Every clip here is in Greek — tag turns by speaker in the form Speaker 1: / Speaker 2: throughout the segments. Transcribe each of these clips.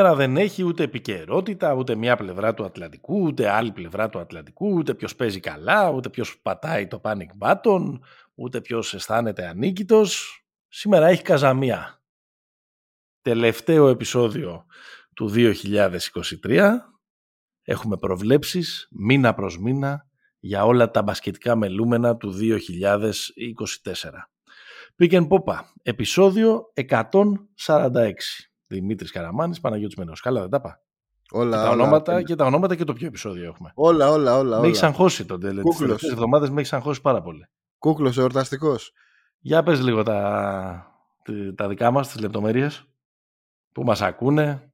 Speaker 1: σήμερα δεν έχει ούτε επικαιρότητα, ούτε μία πλευρά του Ατλαντικού, ούτε άλλη πλευρά του Ατλαντικού, ούτε ποιος παίζει καλά, ούτε ποιος πατάει το panic button, ούτε ποιος αισθάνεται ανίκητος. Σήμερα έχει καζαμία. Τελευταίο επεισόδιο του 2023. Έχουμε προβλέψεις μήνα προς μήνα για όλα τα μπασκετικά μελούμενα του 2024. Πήγαινε Πόπα, επεισόδιο 146. Δημήτρης Καραμάνης, Παναγιώτης Μένος. Καλά δεν τα είπα.
Speaker 2: Όλα,
Speaker 1: και, τα
Speaker 2: όλα,
Speaker 1: ονόματα,
Speaker 2: όλα.
Speaker 1: και τα ονόματα και το ποιο επεισόδιο έχουμε.
Speaker 2: Όλα, όλα, όλα.
Speaker 1: Με έχει
Speaker 2: όλα.
Speaker 1: αγχώσει τον τέλος. Τις
Speaker 2: Κούκλος.
Speaker 1: τελευταίες εβδομάδες με έχει αγχώσει πάρα πολύ.
Speaker 2: Κούκλος εορταστικός.
Speaker 1: Για πες λίγο τα, τε- τα δικά μας, τις λεπτομέρειες που μας ακούνε,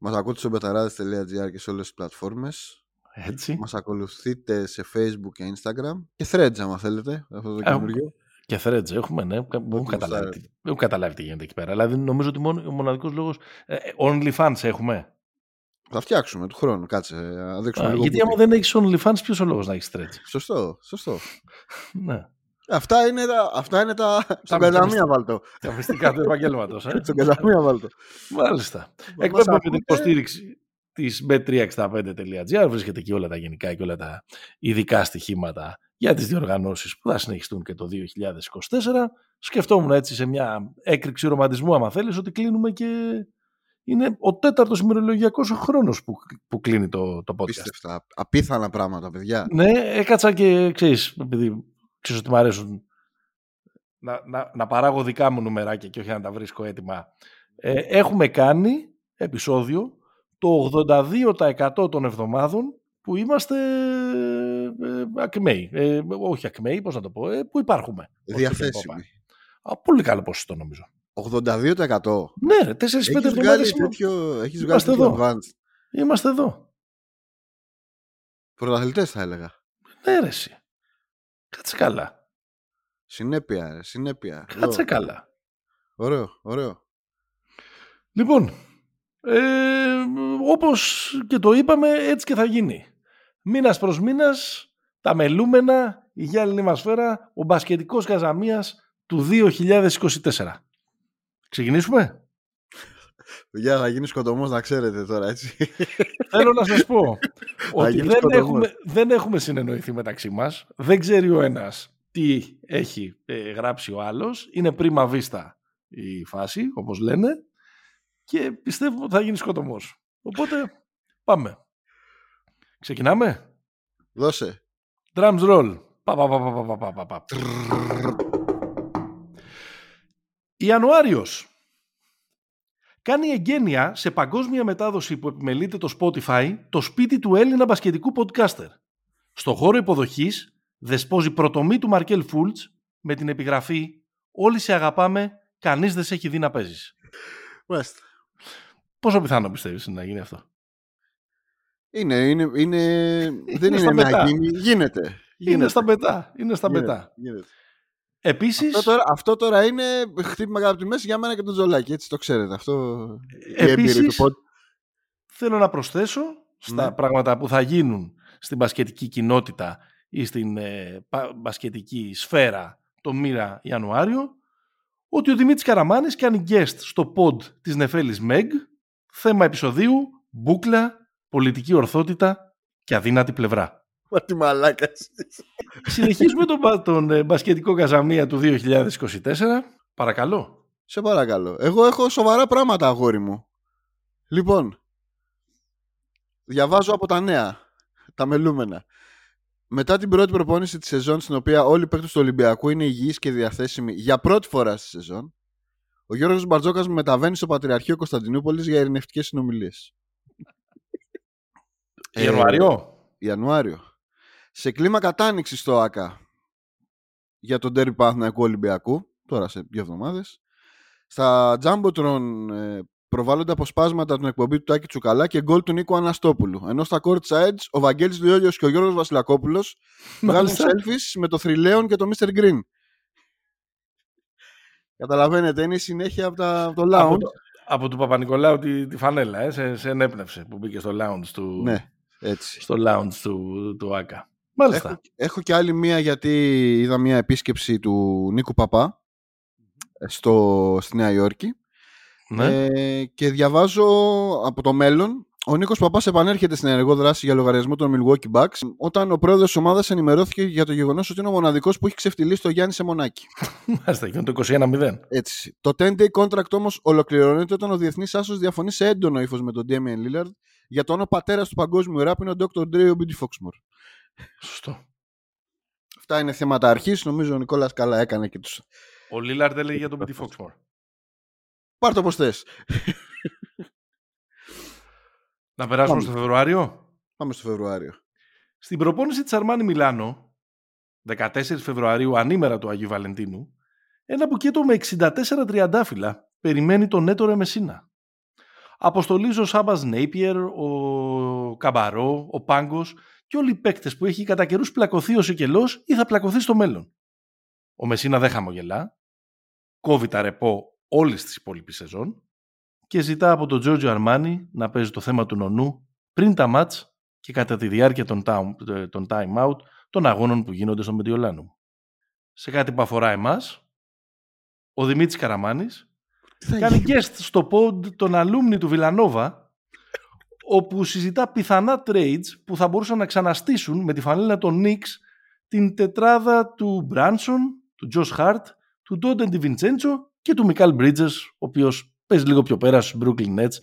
Speaker 2: Μας ακούτε στο μπεταράδες.gr και σε όλες τις πλατφόρμες.
Speaker 1: έτσι.
Speaker 2: Μας ακολουθείτε σε facebook και instagram. Και threads άμα θέλετε. Αυτό το
Speaker 1: Έχουμε.
Speaker 2: καινούργιο.
Speaker 1: Και threads έχουμε, ναι. Κα- Δεν έχω
Speaker 2: μας
Speaker 1: καταλάβει,
Speaker 2: άρεσε.
Speaker 1: τι- δεν έχω καταλάβει τι γίνεται εκεί πέρα. Δηλαδή νομίζω ότι μόνο, ο μοναδικός λόγος... Ε, ε, OnlyFans έχουμε.
Speaker 2: Θα φτιάξουμε του χρόνου. Κάτσε. Να δείξουμε
Speaker 1: Α,
Speaker 2: λίγο
Speaker 1: γιατί
Speaker 2: booty.
Speaker 1: άμα δεν έχεις OnlyFans, ποιος ο λόγος να έχεις threads;
Speaker 2: Σωστό, σωστό.
Speaker 1: ναι.
Speaker 2: Αυτά είναι τα... Αυτά είναι τα... Στον
Speaker 1: μυστικά.
Speaker 2: καταμία βάλτο.
Speaker 1: Τα μυστικά του επαγγέλματος. Ε.
Speaker 2: Στον καταμία βάλτο.
Speaker 1: Μάλιστα.
Speaker 2: Μας
Speaker 1: Εκπέμπουμε με την
Speaker 2: ακούτε.
Speaker 1: υποστήριξη της bet365.gr. Βρίσκεται εκεί όλα τα γενικά και όλα τα ειδικά στοιχήματα για τις διοργανώσεις που θα συνεχιστούν και το 2024. Σκεφτόμουν έτσι σε μια έκρηξη ρομαντισμού, άμα θέλεις, ότι κλείνουμε και είναι ο τέταρτος ημερολογιακός χρόνος που, που κλείνει το, το podcast.
Speaker 2: Πίστευτα. Απίθανα πράγματα, παιδιά.
Speaker 1: Ναι, έκατσα και ξέρεις, επειδή ξέρεις ότι μου αρέσουν να, να, να παράγω δικά μου νουμεράκια και όχι να τα βρίσκω έτοιμα. Ε, έχουμε κάνει επεισόδιο το 82% των εβδομάδων που είμαστε ε, ακμαίοι. Ε, όχι ακμαίοι, πώς να το πω, ε, που υπάρχουμε. ως
Speaker 2: Διαθέσιμη.
Speaker 1: Α, πολύ καλό ποσοστό νομίζω.
Speaker 2: 82%.
Speaker 1: Ναι, ρε, 4-5
Speaker 2: Έχεις
Speaker 1: εβδομάδες
Speaker 2: βγάλει
Speaker 1: είμα-
Speaker 2: τέτοιο, έχεις βγάλει
Speaker 1: Είμαστε
Speaker 2: τέτοιο
Speaker 1: εδώ.
Speaker 2: advanced.
Speaker 1: είμαστε εδώ.
Speaker 2: Πρωταθλητές θα έλεγα.
Speaker 1: Ναι, ρε, εσύ. Κάτσε καλά.
Speaker 2: Συνέπεια, ρε, συνέπεια.
Speaker 1: Κάτσε
Speaker 2: Εδώ.
Speaker 1: καλά.
Speaker 2: Ωραίο, ωραίο.
Speaker 1: Λοιπόν, ε, όπως και το είπαμε, έτσι και θα γίνει. Μήνας προς μήνας, τα μελούμενα, η γυάλινη μας σφαίρα, ο μπασκετικός Καζαμίας του 2024. Ξεκινήσουμε;
Speaker 2: Παιδιά, θα γίνεις σκοτωμός να ξέρετε τώρα, έτσι.
Speaker 1: Θέλω να σας πω ότι
Speaker 2: γίνεις
Speaker 1: δεν
Speaker 2: σκοτωμός.
Speaker 1: έχουμε, δεν έχουμε συνεννοηθεί μεταξύ μας. Δεν ξέρει ο ένας τι έχει ε, γράψει ο άλλος. Είναι πρίμα βίστα η φάση, όπως λένε. Και πιστεύω ότι θα γίνεις σκοτωμός. Οπότε πάμε. Ξεκινάμε;
Speaker 2: Δώσε.
Speaker 1: Drums roll. Πα, πα, πα, πα, πα, πα, πα, πα. Ιανουάριος. Κάνει εγγένεια σε παγκόσμια μετάδοση που επιμελείται το Spotify το σπίτι του Έλληνα μπασκετικού podcaster. Στο χώρο υποδοχής δεσπόζει πρωτομή του Μαρκέλ Φούλτς με την επιγραφή «Όλοι σε αγαπάμε, κανείς δεν σε έχει δει να παίζεις».
Speaker 2: Μάλιστα.
Speaker 1: Πόσο πιθανό πιστεύεις να γίνει αυτό;
Speaker 2: Είναι, είναι, είναι, δεν
Speaker 1: στα
Speaker 2: είναι
Speaker 1: μετά.
Speaker 2: να γίνει. Γίνεται.
Speaker 1: Είναι
Speaker 2: Γίνεται.
Speaker 1: στα πετά. Είναι στα
Speaker 2: Γίνεται.
Speaker 1: πετά.
Speaker 2: Γίνεται.
Speaker 1: Επίσης,
Speaker 2: Αυτό, τώρα, αυτό τώρα είναι χτύπημα από τη μέση για μένα και τον Τζολάκη. Έτσι το ξέρετε. Αυτό η εμπειρία του
Speaker 1: επίσης
Speaker 2: pod.
Speaker 1: θέλω να προσθέσω στα
Speaker 2: Ναι.
Speaker 1: πράγματα που θα γίνουν στην μπασκετική κοινότητα ή στην ε, πα- μπασκετική σφαίρα το μήνα Ιανουάριο ότι ο Δημήτρης Καραμάνης κάνει guest στο pod της Νεφέλης Μεγ θέμα επεισοδίου, μπούκλα, πολιτική ορθότητα και αδύνατη πλευρά.
Speaker 2: Μα τι μαλάκας είσαι.
Speaker 1: Συνεχίζουμε τον, μπα- τον ε, μπασκετικό καζαμία του 2024. Παρακαλώ.
Speaker 2: Σε παρακαλώ. Εγώ έχω σοβαρά πράγματα, αγόρι μου. Λοιπόν, διαβάζω από τα νέα, τα μελούμενα. Μετά την πρώτη προπόνηση της σεζόν, στην οποία όλοι οι παίκτες του Ολυμπιακού είναι υγιείς και διαθέσιμοι για πρώτη φορά στη σεζόν, ο Γιώργος Μπαρτζόκας μεταβαίνει στο Πατριαρχείο Κωνσταντινούπολης για ειρηνευτικές συνομιλίες. Ε,
Speaker 1: Ιανουάριο;
Speaker 2: Ιανουάριο. Σε κλίμα κατάνοιξης στο ΆΚΑ για τον τέρμι Παναθηναϊκού Ολυμπιακού, τώρα σε δύο εβδομάδες. Στα Jumbotron ε, προβάλλονται αποσπάσματα του εκπομπή του Τάκη Τσουκαλά και γκολ του Νίκου Αναστόπουλου. Ενώ στα Courtside ο Βαγγέλης Λιόλιος και ο Γιώργος Βασιλακόπουλος βγάζουν
Speaker 1: Μάλιστα.
Speaker 2: selfies με το Θρυλαίον και το Mr. Green. Καταλαβαίνετε, είναι η συνέχεια από, τα, από το
Speaker 1: από,
Speaker 2: lounge.
Speaker 1: το- από του Παπα-Νικολάου τη, τη φανέλα, ε, σε, σε ενέπνευσε που μπήκε στο lounge του,
Speaker 2: Ναι, έτσι.
Speaker 1: στο lounge του, του ΆΚΑ. Μάλιστα.
Speaker 2: Έχω, έχω και άλλη μία γιατί είδα μία επίσκεψη του Νίκου Παπά στο, στη Νέα Υόρκη
Speaker 1: Ναι.
Speaker 2: Ε, και διαβάζω από το μέλλον. Ο Νίκος Παπάς επανέρχεται στην ενεργό δράση για λογαριασμό των Milwaukee Bucks όταν ο πρόεδρος της ομάδας ενημερώθηκε για το γεγονός ότι είναι ο μοναδικός που έχει ξεφτυλίσει το Γιάννη σε μονάκι.
Speaker 1: Μάλιστα, γίνεται το 21-0.
Speaker 2: Έτσι. Το 10-day contract όμως ολοκληρώνεται όταν ο διεθνής άσος διαφωνεί σε έντονο ύφος με τον Damian Lillard για το όνομα πατέρας του παγκόσμιου ράπ είναι ο Dr. Dre ο Biddy Foxmore.
Speaker 1: Σωστό.
Speaker 2: Αυτά είναι θέματα αρχής. Νομίζω ο Νικόλας καλά έκανε και του.
Speaker 1: Ο Λίλαρντ έλεγε για τον Μπιτή Φόξμορ.
Speaker 2: Πάρ το πώς θες.
Speaker 1: Να περάσουμε
Speaker 2: Πάμε.
Speaker 1: στο Φεβρουάριο;
Speaker 2: Πάμε στο Φεβρουάριο.
Speaker 1: Στην προπόνηση της Αρμάνι Μιλάνο, 14 Φεβρουαρίου, ανήμερα του Αγίου Βαλεντίνου, ένα μπουκέτο με 64 τριαντάφυλλα περιμένει τον Έτορο Μεσίνα. Αποστολίζει ο Σάμπας Νέιπιερ, ο Καμπαρό, ο Πάγκος και όλοι οι παίκτες που έχει κατά καιρούς πλακωθεί ο Σικελός ή θα πλακωθεί στο μέλλον. Ο Μεσίνα δεν χαμογελά, κόβει τα ρεπό όλης της υπόλοιπης σεζόν και ζητά από τον Τζόρτζιο Αρμάνι να παίζει το θέμα του νονού πριν τα μάτς και κατά τη διάρκεια των time, των time out των αγώνων που γίνονται στο Μεντιολάνου. Σε κάτι που αφορά εμάς, ο Δημήτρης Καραμάνης
Speaker 2: Τι θα
Speaker 1: κάνει
Speaker 2: γίνει;
Speaker 1: guest στο pod των αλούμνη του Βιλανόβα όπου συζητά πιθανά trades που θα μπορούσαν να ξαναστήσουν με τη φανέλα των Knicks την τετράδα του Μπράνσον, του Josh Hart, του Ντόντεν Ντιβιντσέντσο και του Μικάλ Bridges, ο οποίος παίζει λίγο πιο πέρα στους Brooklyn Nets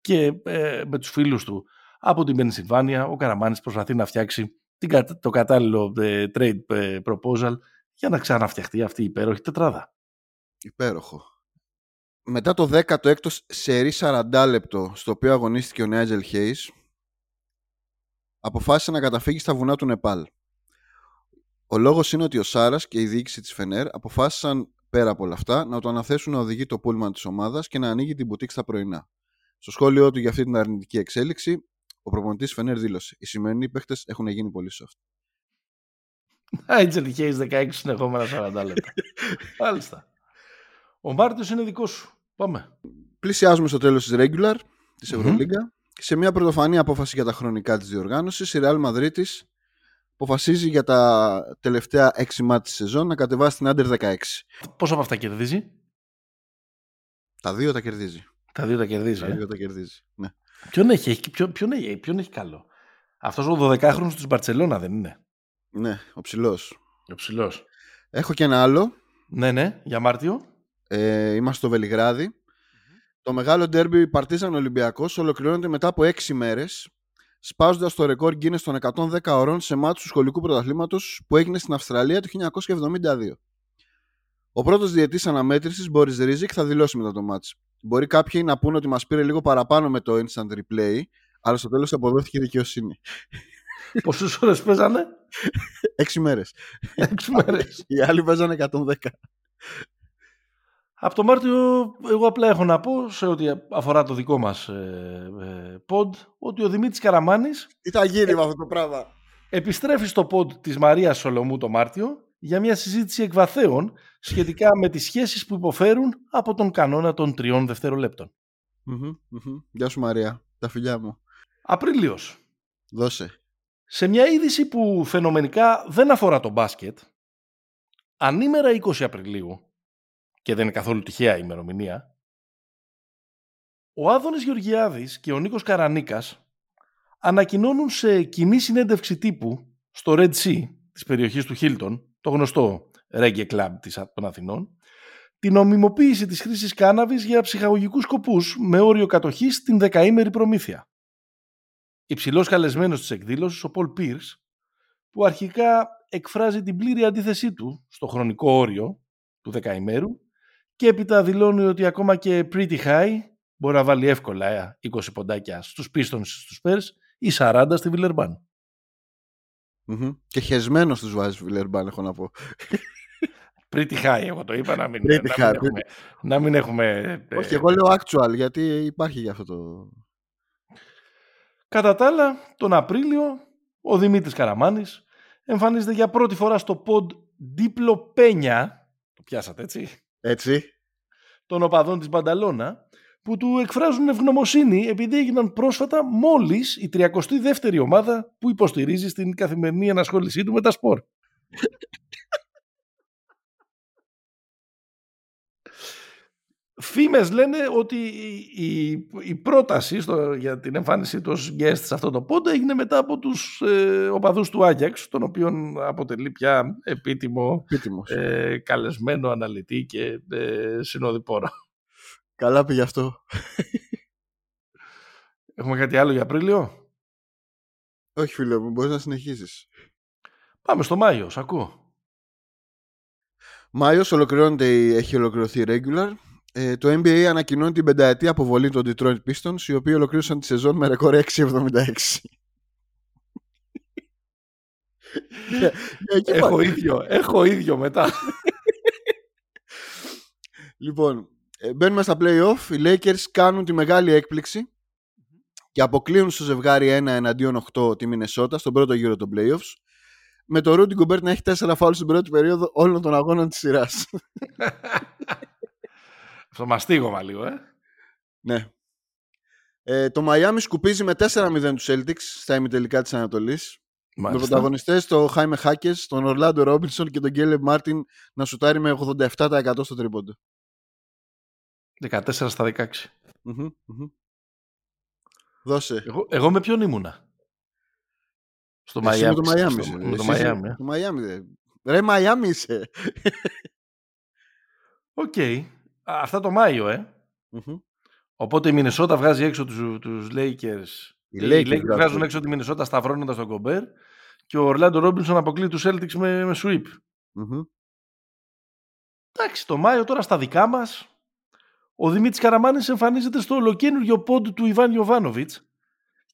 Speaker 1: και ε, με τους φίλους του από την Πενσιλβάνια ο Καραμάνης προσπαθεί να φτιάξει την, κα- το κατάλληλο ε, trade ε, proposal για να ξαναφτιαχτεί αυτή η υπέροχη τετράδα.
Speaker 2: Υπέροχο. Μετά το 16ο σερί 40 λεπτό στο οποίο αγωνίστηκε ο Νέατζελ Χέις αποφάσισε να καταφύγει στα βουνά του Νεπάλ. Ο λόγος είναι ότι ο Σάρας και η διοίκηση της Φενέρ αποφάσισαν πέρα από όλα αυτά να το αναθέσουν να οδηγεί το πούλμαν της ομάδας και να ανοίγει την μπουτίκ στα πρωινά. Στο σχόλιο του για αυτή την αρνητική εξέλιξη, ο προπονητής Φενέρ δήλωσε «Οι σημερινοί παίχτες έχουν γίνει πολύ soft».
Speaker 1: Άγγελ Χέις 16 συνεχόμενα 40 λεπτά. Μάλιστα. Ο Μάρτιος είναι δικός σου. Πάμε.
Speaker 2: Πλησιάζουμε στο τέλος της regular της
Speaker 1: Μμμ.
Speaker 2: Ευρωλίγκα. Σε μια πρωτοφανή απόφαση για τα χρονικά της διοργάνωσης, η Real Madrid αποφασίζει για τα τελευταία 6 μάτια της σεζόν να κατεβάσει την Under 16.
Speaker 1: Πόσο από αυτά κερδίζει;
Speaker 2: Τα δύο τα κερδίζει.
Speaker 1: Τα δύο τα κερδίζει.
Speaker 2: Τα
Speaker 1: Ε;
Speaker 2: δύο τα κερδίζει. Ναι.
Speaker 1: Ποιον, έχει, έχει, ποιον, ποιον, έχει, ποιον έχει καλό; Αυτός ο 12χρονος της Μπαρτσελώνα δεν είναι.
Speaker 2: ναι, ο ψηλός.
Speaker 1: Ο ψηλός.
Speaker 2: Έχω και ένα άλλο.
Speaker 1: Ναι, ναι, για Μάρτιο.
Speaker 2: Ε, είμαστε στο βελιγραδι Το μεγάλο ντέρμπι Παρτίζαν Ολυμπιακός ολοκληρώνεται μετά από 6 μέρες σπάζοντας το ρεκόρ Guinness των 110 ωρών σε μάτς του σχολικού πρωταθλήματος που έγινε στην Αυστραλία το 1972. Ο πρώτος διετής αναμέτρησης, Boris Rizik, θα δηλώσει μετά το μάτς. Μπορεί κάποιοι να πούνε ότι μας πήρε λίγο παραπάνω με το instant replay, αλλά στο τέλος αποδόθηκε δικαιοσύνη.
Speaker 1: Πόσες ώρες παίζανε;
Speaker 2: 6 μέρες.
Speaker 1: Έξι μέρες.
Speaker 2: Οι άλλοι παίζανε 110.
Speaker 1: Από το Μάρτιο εγώ απλά έχω να πω σε ό,τι αφορά το δικό μας ε, ε, pod ότι ο Δημήτρης Καραμάνης
Speaker 2: Τι θα γίνει με αυτό το πράγμα;
Speaker 1: επιστρέφει στο pod της Μαρίας Σολομού το Μάρτιο για μια συζήτηση εκβαθέων σχετικά με τις σχέσεις που υποφέρουν από τον κανόνα των τριών δευτερολέπτων.
Speaker 2: Μμμ, μμμ. Γεια σου Μαρία. Τα φιλιά μου.
Speaker 1: Απρίλιος.
Speaker 2: Δώσε.
Speaker 1: Σε μια είδηση που φαινομενικά δεν αφορά το μπάσκετ, ανήμερα 20 Απριλίου, και δεν είναι καθόλου τυχαία η ημερομηνία, ο Άδωνης Γεωργιάδης και ο Νίκος Καρανίκας ανακοινώνουν σε κοινή συνέντευξη τύπου στο Red Sea της περιοχής του Χίλτον, το γνωστό Reggae Club της, των Αθηνών, την νομιμοποίηση της χρήσης κάναβης για ψυχαγωγικούς σκοπούς με όριο κατοχής στην δεκαήμερη προμήθεια. Υψηλός καλεσμένος της εκδήλωσης, ο Πολ Πίρς, που αρχικά εκφράζει την πλήρη αντίθεσή του στο χρονικό όριο του δεκαημέρου και έπειτα δηλώνει ότι ακόμα και pretty high μπορεί να βάλει εύκολα ε, 20 ποντάκια στους Pistons στους Spurs ή 40 στη Βιλερμπάν.
Speaker 2: Μμμ. Και χεσμένος τους βάζει Βιλερμπάν, έχω να πω.
Speaker 1: Pretty high, εγώ το είπα, να μην,
Speaker 2: Pretty
Speaker 1: να
Speaker 2: high,
Speaker 1: μην, έχουμε, να μην έχουμε... ε,
Speaker 2: Όχι, εγώ λέω actual, γιατί υπάρχει για αυτό το.
Speaker 1: Κατά τα άλλα, τον Απρίλιο, ο Δημήτρης Καραμάνης εμφανίζεται για πρώτη φορά στο pod Δίπλο Πένια, το πιάσατε έτσι,
Speaker 2: Έτσι.
Speaker 1: των οπαδών της Μπανταλώνα, που του εκφράζουν ευγνωμοσύνη επειδή έγιναν πρόσφατα μόλις η 32η ομάδα που υποστηρίζει στην καθημερινή ενασχόλησή του με τα σπορ. Φήμες λένε ότι η, η, πρόταση στο, για την εμφάνιση του ως guest σε αυτό το πόντα έγινε μετά από τους ε, οπαδούς του Άγιαξ, τον οποίον αποτελεί πια επίτιμο ε, καλεσμένο αναλυτή και ε, συνοδοιπόρο.
Speaker 2: Καλά πήγε αυτό.
Speaker 1: Έχουμε κάτι άλλο για Απρίλιο;
Speaker 2: Όχι φίλε μου, μπορείς να συνεχίσεις.
Speaker 1: Πάμε στο Μάιος, σ' ακούω.
Speaker 2: Μάιος ολοκληρώνεται, έχει ολοκληρωθεί regular. Ε, το NBA ανακοινώνει την πενταετή αποβολή των Detroit Pistons, οι οποίοι ολοκλήρωσαν τη σεζόν με ρεκόρ 6,76.
Speaker 1: έχω ίδιο, έχω ίδιο μετά.
Speaker 2: λοιπόν, ε, μπαίνουμε στα play-off. Οι Lakers κάνουν τη μεγάλη έκπληξη και αποκλείουν στο ζευγάρι 1 εναντίον 8 τη Μινεσότα στον πρώτο γύρο των playoffs με το Rudy Gobert να έχει 4 φάουλ στην πρώτη περίοδο όλων των αγώνων της σειράς.
Speaker 1: Στο μαστίγωμα λίγο, ε.
Speaker 2: Ναι. Ε, το Miami σκουπίζει με 4-0 τους Celtics στα ημιτελικά της Ανατολής. Με πρωταγωνιστές το Χάιμε Χάκες, τον Ορλάντο Ρόμπινσον και τον Γκέλε Μάρτιν να σουτάρει με 87% στο τρίποντο.
Speaker 1: 14 στα 16.
Speaker 2: Δώσε.
Speaker 1: Εγώ, εγώ με ποιον ήμουνα; Στο
Speaker 2: Μαϊάμι.
Speaker 1: το
Speaker 2: Μαϊάμι.
Speaker 1: Με το Μαϊάμι.
Speaker 2: Το Μαϊάμι. Ρε Μαϊάμι είσαι.
Speaker 1: Οκ. Αυτά το Μάιο, ε. Οπότε η Μινεσότα βγάζει έξω τους, τους Lakers. Οι Lakers, βγάζουν έξω τη Μινεσότα σταυρώνοντας τον Γκομπέρ και ο Ορλάντο Ρόμπινσον αποκλείει τους Celtics με, με sweep. Εντάξει, το Μάιο τώρα στα δικά μας ο Δημήτρης Καραμάνης εμφανίζεται στο ολοκένουργιο πόντ του Ιβάν Ιωβάνοβιτς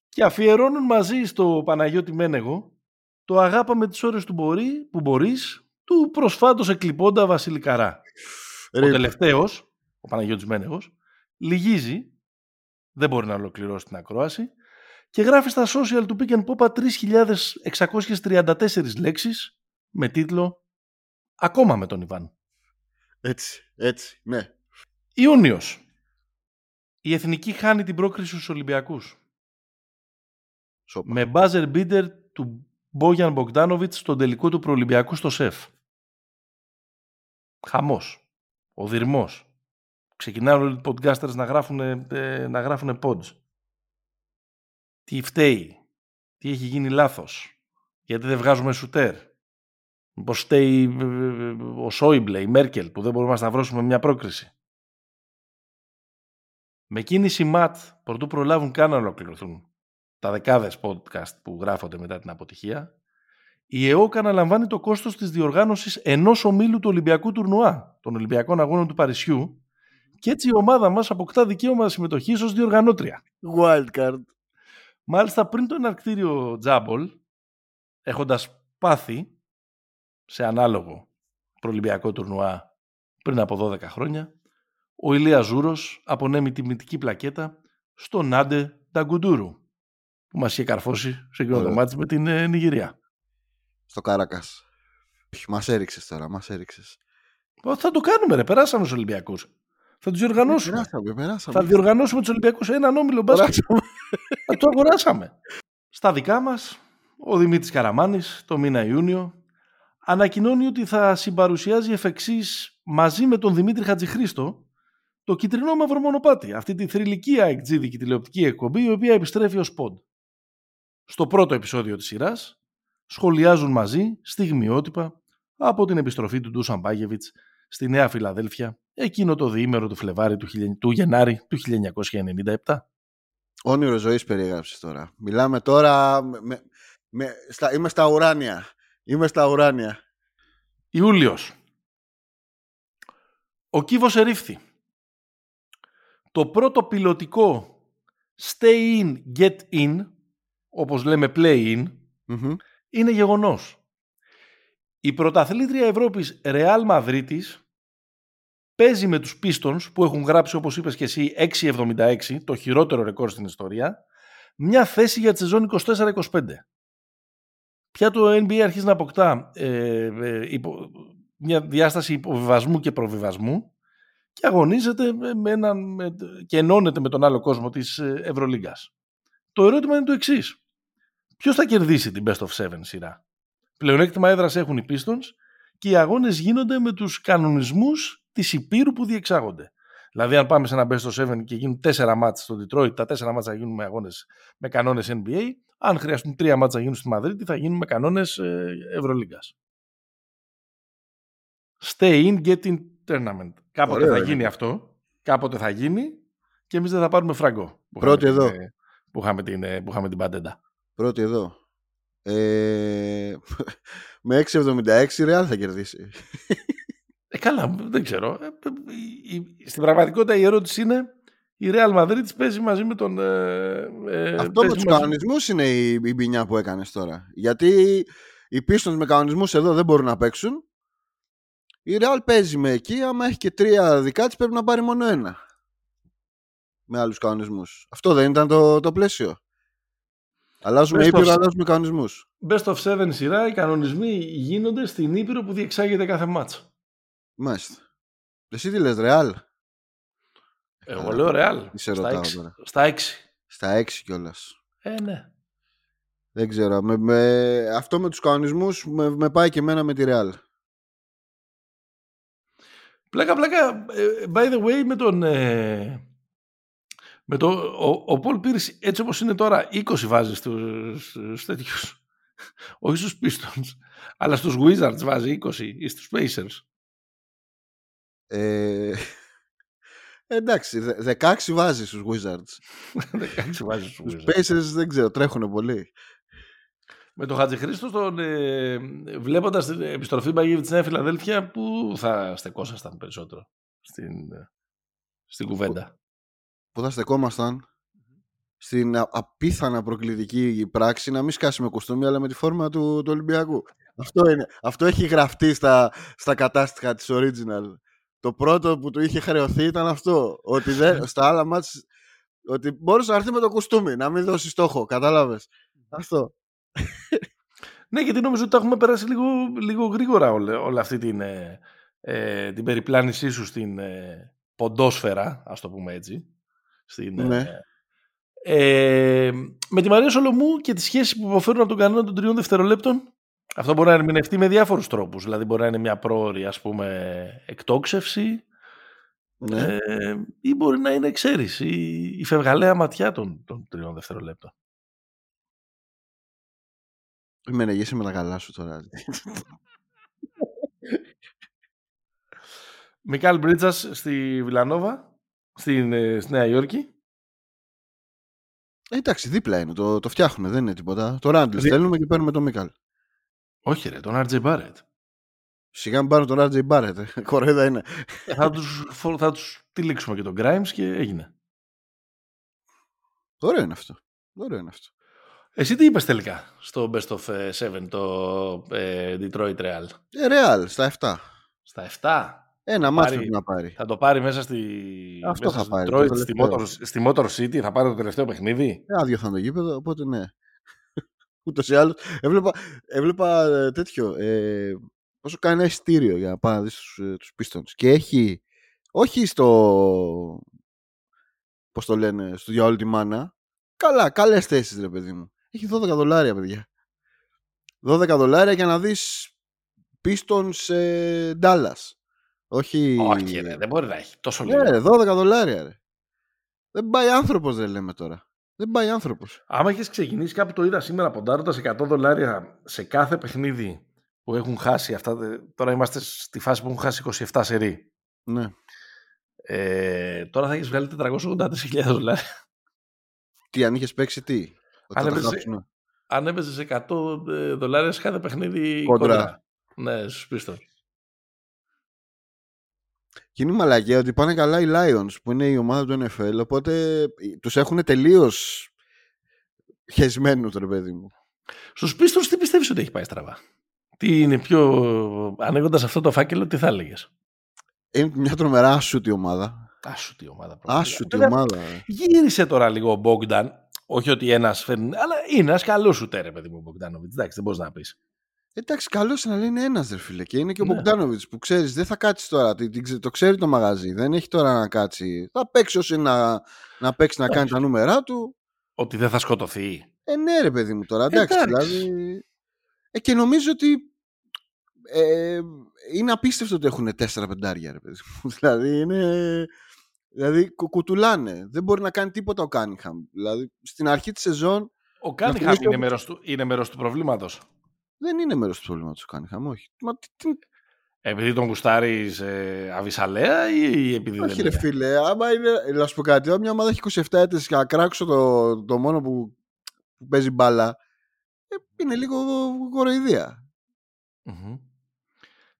Speaker 1: και αφιερώνουν μαζί στο Παναγιώτη Μένεγο το αγάπα με τις ώρες του μπορεί, που μπορείς του προσφάτως εκλειπώντα Βασίλη Καρά. Ο τελευταίος, ο Παναγιώτης Μένεγος, λυγίζει, δεν μπορεί να ολοκληρώσει την ακρόαση και γράφει στα social του Pick and Popa 3.634 λέξεις με τίτλο «Ακόμα με τον Ιβάν».
Speaker 2: Έτσι, έτσι, ναι.
Speaker 1: Ιούνιος. Η Εθνική χάνει την πρόκριση στους Ολυμπιακούς. Με buzzer beater του Μπόγιαν Μπογκδάνοβιτς στον τελικό του προολυμπιακού στο ΣΕΦ. Χαμός. Ο δυρμός. Ξεκινάνε όλοι οι podcasters να γράφουν, ε, να γράφουν pods. Τι φταίει. Τι έχει γίνει λάθος. Γιατί δεν βγάζουμε σουτέρ. Μήπως φταίει ε, ε, ο Σόιμπλε, η Μέρκελ που δεν μπορούμε να σταυρώσουμε μια πρόκριση. Με κίνηση ΜΑΤ, προτού προλάβουν καν να ολοκληρωθούν τα δεκάδες podcast που γράφονται μετά την αποτυχία, η ΕΟΚ αναλαμβάνει το κόστος της διοργάνωσης ενός ομίλου του Ολυμπιακού Τουρνουά, των Ολυμπιακών Αγώνων του Παρισιού, και έτσι η ομάδα μας αποκτά δικαίωμα συμμετοχής ως διοργανώτρια.
Speaker 2: Wildcard.
Speaker 1: Μάλιστα πριν το εναρκτήριο Τζάμπολ, έχοντας πάθει σε ανάλογο προολυμπιακό τουρνουά πριν από 12 χρόνια, ο Ηλίας Ζούρος απονέμει τη μυτική πλακέτα στον Άντε Νταγκουντούρου που μας είχε καρφώσει σε εκείνο το μάτι με την ε, Νιγηρία.
Speaker 2: Στο Κάρακας. Μας έριξες τώρα, μας έριξες.
Speaker 1: Θα το κάνουμε ρε, περάσαμε στους Ολυμπιακούς. Θα τους διοργανώσουμε.
Speaker 2: Περάσαμε, περάσαμε.
Speaker 1: Θα διοργανώσουμε τους Ολυμπιακούς έναν όμιλο μπάσκετ. Θα το αγοράσαμε. Στα δικά μας, ο Δημήτρης Καραμάνης, το μήνα Ιούνιο, ανακοινώνει ότι θα συμπαρουσιάζει εφ' εξής, μαζί με τον Δημήτρη Χατζηχρήστο το κυτρινό μαύρο μονοπάτι, αυτή τη θρηλυκή αεκτζίδικη τηλεοπτική εκπομπή η οποία επιστρέφει ως πόντ. Στο πρώτο επεισόδιο της σειράς σχολιάζουν μαζί στιγμιότυπα από την επιστροφή του Ντούσαν Μπάγεβιτς στη Νέα Φιλαδέλφια εκείνο το διήμερο του Φλεβάρι του, του Γενάρη του 1997.
Speaker 2: Όνειρο ζωής περιέγραψες τώρα. Μιλάμε τώρα... Με, με, στα, είμαι στα ουράνια. Είμαι στα ουράνια.
Speaker 1: Ιούλιος. Ο Κίβος ερήφθη. Το πρώτο πιλωτικό Stay in, get in όπως λέμε play-in, είναι γεγονός. Η πρωταθλήτρια Ευρώπης Real Μαδρίτης παίζει με τους Pistons που έχουν γράψει όπως είπες και εσύ 6-76, το χειρότερο ρεκόρ στην ιστορία, μια θέση για τη σεζόν 24-25. Πια το NBA αρχίζει να αποκτά ε, ε, μια διάσταση υποβιβασμού και προβιβασμού και αγωνίζεται με έναν, με, και ενώνεται με τον άλλο κόσμο της ε, Ευρωλίγκας. Το ερώτημα είναι το εξής. Ποιος θα κερδίσει την Best of Seven σειρά; Πλεονέκτημα έδρας έχουν οι Pistons και οι αγώνες γίνονται με τους κανονισμούς τη Υπήρου που διεξάγονται. Δηλαδή, αν πάμε σε ένα best of 7 και γίνουν τέσσερα μάτς στο Detroit, τα τέσσερα μάτς θα γίνουν με αγώνες με κανόνες NBA. Αν χρειαστούν τρία μάτς να γίνουν στη Μαδρίτη, θα γίνουν με κανόνες ε, Ευρωλίγκας. Stay in, get in tournament. Κάποτε
Speaker 2: Ωραίο
Speaker 1: θα
Speaker 2: είναι.
Speaker 1: γίνει αυτό. Κάποτε θα γίνει και εμείς δεν θα πάρουμε φράγκο. Που
Speaker 2: Πρώτη
Speaker 1: είχαμε
Speaker 2: εδώ.
Speaker 1: την, ε, Που είχαμε την, ε, που είχαμε την παντέντα.
Speaker 2: Πρώτη εδώ. Ε, με 6,76 η Real θα κερδίσει.
Speaker 1: Ε, καλά, δεν ξέρω. Ε, ε, η- η- στην πραγματικότητα η ερώτηση είναι η Real Madrid παίζει μαζί με τον... Ε, ε,
Speaker 2: Αυτό με
Speaker 1: παίζει
Speaker 2: τους
Speaker 1: μαζί-
Speaker 2: κανονισμούς είναι η, η μπινιά που έκανες τώρα. Γιατί οι πίστων με κανονισμούς εδώ δεν μπορούν να παίξουν. Η Real παίζει με εκεί. Άμα έχει και τρία δικά της, πρέπει να πάρει μόνο ένα. Με άλλους κανονισμούς. Αυτό δεν ήταν το, το πλαίσιο. Αλλάζουμε
Speaker 1: Best
Speaker 2: ήπειρο,
Speaker 1: of-
Speaker 2: αλλάζουμε κανονισμούς.
Speaker 1: Best of seven σειρά, οι κανονισμοί γίνονται στην Ήπειρο που διεξάγεται κάθε μάτς.
Speaker 2: Μάλιστα. Εσύ τι λες, Real.
Speaker 1: Εγώ
Speaker 2: Καλά.
Speaker 1: λέω Real.
Speaker 2: Τι σε
Speaker 1: Στα
Speaker 2: ρωτάω
Speaker 1: έξι.
Speaker 2: τώρα.
Speaker 1: Στα 6.
Speaker 2: Στα 6 κιόλας.
Speaker 1: Ε, ναι.
Speaker 2: Δεν ξέρω. Με, με, αυτό με τους κανονισμούς με, με πάει και εμένα με τη Real.
Speaker 1: Πλάκα, πλάκα, ε, by the way, με τον... ε, με το, ο, ο Πολ Πίρς, έτσι όπως είναι τώρα, 20 βάζει στους, στους τέτοιους. Όχι στους Pistons, αλλά στους Wizards βάζει 20 ή στους Pacers.
Speaker 2: Ε, εντάξει, δε- 16 βάζει στους Wizards.
Speaker 1: 16 βάζει στους
Speaker 2: Τους
Speaker 1: Wizards.
Speaker 2: Pacers δεν ξέρω, τρέχουν πολύ.
Speaker 1: Με τον Χατζηχρήστο, τον, ε, βλέποντας την επιστροφή Μπαγίβιτ στη Νέα Φιλαδέλφια, πού θα στεκόσασταν περισσότερο στην, ε, στην κουβέντα;
Speaker 2: Που θα στεκόμασταν; Στην α- απίθανα προκλητική πράξη να μην σκάσει με κουστούμι αλλά με τη φόρμα του, του Ολυμπιακού. Αυτό, είναι. Αυτό έχει γραφτεί στα, στα κατάστοιχα της Original. Το πρώτο που του είχε χρεωθεί ήταν αυτό. Ότι δεν, στα άλλα μάτς ότι μπορούσε να έρθει με το κουστούμι, να μην δώσει στόχο. Κατάλαβες. Αυτό.
Speaker 1: Ναι, γιατί νομίζω ότι τα έχουμε περάσει λίγο, λίγο γρήγορα όλα, όλη αυτή την, ε, ε, την περιπλάνησή σου στην ε, ποντόσφαιρα, ας το πούμε έτσι. Στην, ε,
Speaker 2: Ναι.
Speaker 1: ε, με τη Μαρία Σολομού και τη σχέση που αποφέρουν από τον κανόνα των τριών δευτερολέπτων, αυτό μπορεί να ερμηνευτεί με διάφορους τρόπους. Δηλαδή μπορεί να είναι μια πρόορη, ας πούμε, εκτόξευση
Speaker 2: Ναι.
Speaker 1: ε, ή μπορεί να είναι, ξέρεις, η, η φευγαλαία ματιά των, των τριών δευτερολέπτων.
Speaker 2: Μην με με τα καλά σου τώρα.
Speaker 1: Μικάλ Μπρίτζας στη Βιλανόβα, στην, ε, στη Νέα Υόρκη.
Speaker 2: Ε, εντάξει, δίπλα είναι. Το, το φτιάχνουμε, δεν είναι τίποτα. Το Ράντλ
Speaker 1: Δι-
Speaker 2: στέλνουμε και παίρνουμε τον Μίκαλ.
Speaker 1: Όχι ρε, τον RJ Barrett.
Speaker 2: Σιγά μην πάρω τον Ράτζεϊ Μπάρετ. Κορέδα είναι.
Speaker 1: θα, τους, φο- θα τους τυλίξουμε και τον Grimes και έγινε.
Speaker 2: Ωραίο είναι αυτό. Ωραίο είναι αυτό.
Speaker 1: Εσύ τι είπες τελικά στο Best of ε, 7, το ε, Detroit Real;
Speaker 2: Ε, Real, στα 7.
Speaker 1: Στα 7
Speaker 2: Ένα μάτι
Speaker 1: πάρει-
Speaker 2: πρέπει να πάρει.
Speaker 1: θα το πάρει μέσα στη,
Speaker 2: Αυτό
Speaker 1: μέσα
Speaker 2: θα
Speaker 1: στο
Speaker 2: πάρει,
Speaker 1: Detroit,
Speaker 2: το
Speaker 1: στη,
Speaker 2: τελευταίο.
Speaker 1: Motor, στη Motor City, θα πάρει το τελευταίο παιχνίδι;
Speaker 2: Ε, άδειο θα είναι το γήπεδο, οπότε ναι. Ούτως ή άλλως. Έβλεπα, έβλεπα ε, τέτοιο. Ε, πόσο κάνει ένα εισιτήριο για να πάει να δεις τους ε, τους Pistons. Και έχει. Όχι στο. Πώς το λένε, στο για όλη τη μάνα. Καλά, καλές θέσεις, ρε παιδί μου. Έχει 12 δολάρια, παιδιά. 12 δολάρια για να δεις Pistons σε Dallas. Όχι.
Speaker 1: Όχι ρε, δεν μπορεί να έχει τόσο
Speaker 2: Ναι,
Speaker 1: λίγο.
Speaker 2: ρε, 12 δολάρια, ρε. Δεν πάει άνθρωπος, δεν λέμε τώρα. Δεν πάει άνθρωπος.
Speaker 1: Άμα έχεις ξεκινήσει κάπου το είδα σήμερα ποντάροντα 100 δολάρια σε κάθε παιχνίδι που έχουν χάσει αυτά. δε- Τώρα είμαστε στη φάση που έχουν χάσει 27 σερί.
Speaker 2: Ναι.
Speaker 1: Ε, τώρα θα έχεις βγάλει 483.000 δολάρια.
Speaker 2: Τι, αν είχες παίξει τι. Ότι θα τα
Speaker 1: έπαιζε-
Speaker 2: χάσουνε.
Speaker 1: Αν έπαιζες σε 100 ε, δολάρια σε κάθε παιχνίδι
Speaker 2: Κόντρα.
Speaker 1: Ναι, στου πίστων.
Speaker 2: Και είναι η μαλακία ότι πάνε καλά οι Lions που είναι η ομάδα του NFL. Οπότε τους έχουν τελείως χεσμένους ρε παιδί μου.
Speaker 1: Στους πίστων, τι πιστεύεις ότι έχει πάει στραβά; Τι είναι πιο. Ανοίγοντας αυτό το φάκελο, τι θα έλεγες;
Speaker 2: Είναι μια τρομερά άσουτη ομάδα.
Speaker 1: Άσου τι ομάδα. πρόκειται.
Speaker 2: Άσουτη
Speaker 1: Βέβαια,
Speaker 2: ομάδα. ρε.
Speaker 1: Γύρισε τώρα λίγο ο Μπόγκταν. Όχι ότι ένας φέρνει. Αλλά είναι ένας καλός σου τέρε, παιδί μου, ο Μπογκδάνοβιτ. Εντάξει, δεν μπορείς να πεις.
Speaker 2: Εντάξει, καλός είναι να λέει είναι ένας ρε φίλε. Και είναι και ο
Speaker 1: Ναι.
Speaker 2: Μπογκδάνοβιτ που ξέρεις, δεν θα κάτσεις τώρα. τι- τι ξε- Το ξέρει το μαγαζί. Δεν έχει τώρα να κάτσει. Θα παίξει όσο είναι να, να παίξει να κάνει τα νούμερά του.
Speaker 1: Ότι δεν θα σκοτωθεί.
Speaker 2: Ε, ναι, ρε παιδί μου τώρα. Εντάξει,
Speaker 1: Εντάξει.
Speaker 2: δηλαδή. Ε, και νομίζω ότι. Ε, είναι απίστευτο ότι έχουν τέσσερα πεντάρια, ρε παιδί μου. δηλαδή είναι. Δηλαδή κουτουλάνε. Δεν μπορεί να κάνει τίποτα ο Κάνιχαμ. Δηλαδή στην αρχή της σεζόν.
Speaker 1: Ο Κάνινγχαμ είναι, μέρος του, είναι μέρος του προβλήματος.
Speaker 2: Δεν είναι μέρος του προβλήματος ο Κάνινγχαμ, όχι. Μα, τι,
Speaker 1: επειδή τον γουστάρεις ε, αβυσσαλέα ή επειδή
Speaker 2: Όχι,
Speaker 1: δεν
Speaker 2: ρε
Speaker 1: είναι;
Speaker 2: φίλε, άμα είναι. Να σου πω κάτι, αν μια ομάδα έχει 27 ήττες και να κράξω το, το μόνο που, που παίζει μπάλα, ε, είναι λίγο κοροϊδία.
Speaker 1: Μμμ.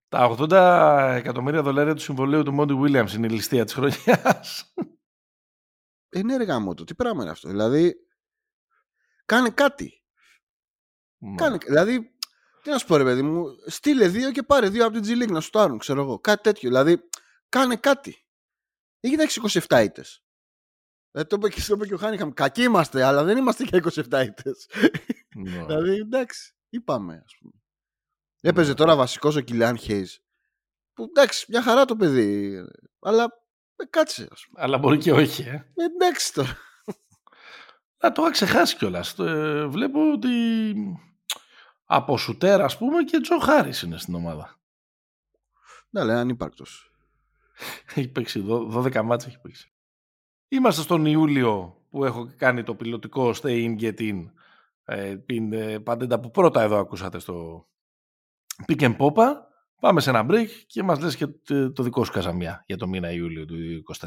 Speaker 1: Τα 80 εκατομμύρια δολάρια του συμβολαίου του Μόντι Williams είναι η ληστεία της χρονιάς.
Speaker 2: Ε, ναι, ρε γάμο το, τι πράγμα είναι αυτό. Δηλαδή, κάνε κάτι.
Speaker 1: Ναι.
Speaker 2: Κάνε, δηλαδή, τι να σου πω, ρε παιδί μου, στείλε δύο και πάρε δύο από την G League να σου το άρουν, ξέρω εγώ. Κάτι τέτοιο. Δηλαδή, κάνε κάτι. Δεν κοιτάξεις 27 ήττες. Ε, το είπε και, το είπε και ο Χάνιχαμ. Κακοί είμαστε, αλλά δεν είμαστε και 27 ήττες.
Speaker 1: Ναι.
Speaker 2: δηλαδή, εντάξει, είπαμε, ας πούμε. Έπαιζε τώρα βασικός ο Κιλιάν Χέις. Που εντάξει, μια χαρά το παιδί. Αλλά ε, κάτσε, ας πούμε.
Speaker 1: Αλλά μπορεί και όχι. Ε.
Speaker 2: Ε, εντάξει τώρα.
Speaker 1: Να το είχα ξεχάσει κιόλας. Ε, βλέπω ότι από σουτέρ, ας πούμε, και Τζο Χάρις είναι στην ομάδα.
Speaker 2: Ναι, λέει ανύπαρκτος.
Speaker 1: Έχει παίξει, δω- 12 μάτς έχει παίξει. Είμαστε στον Ιούλιο που έχω κάνει το πιλωτικό Stay In Get In ε, την ε, παντέντα που πρώτα εδώ ακούσατε στο Pick and Popa. Πάμε σε ένα break και μας λες και το, το δικό σου καζαμιά για το μήνα Ιούλιο του 2024.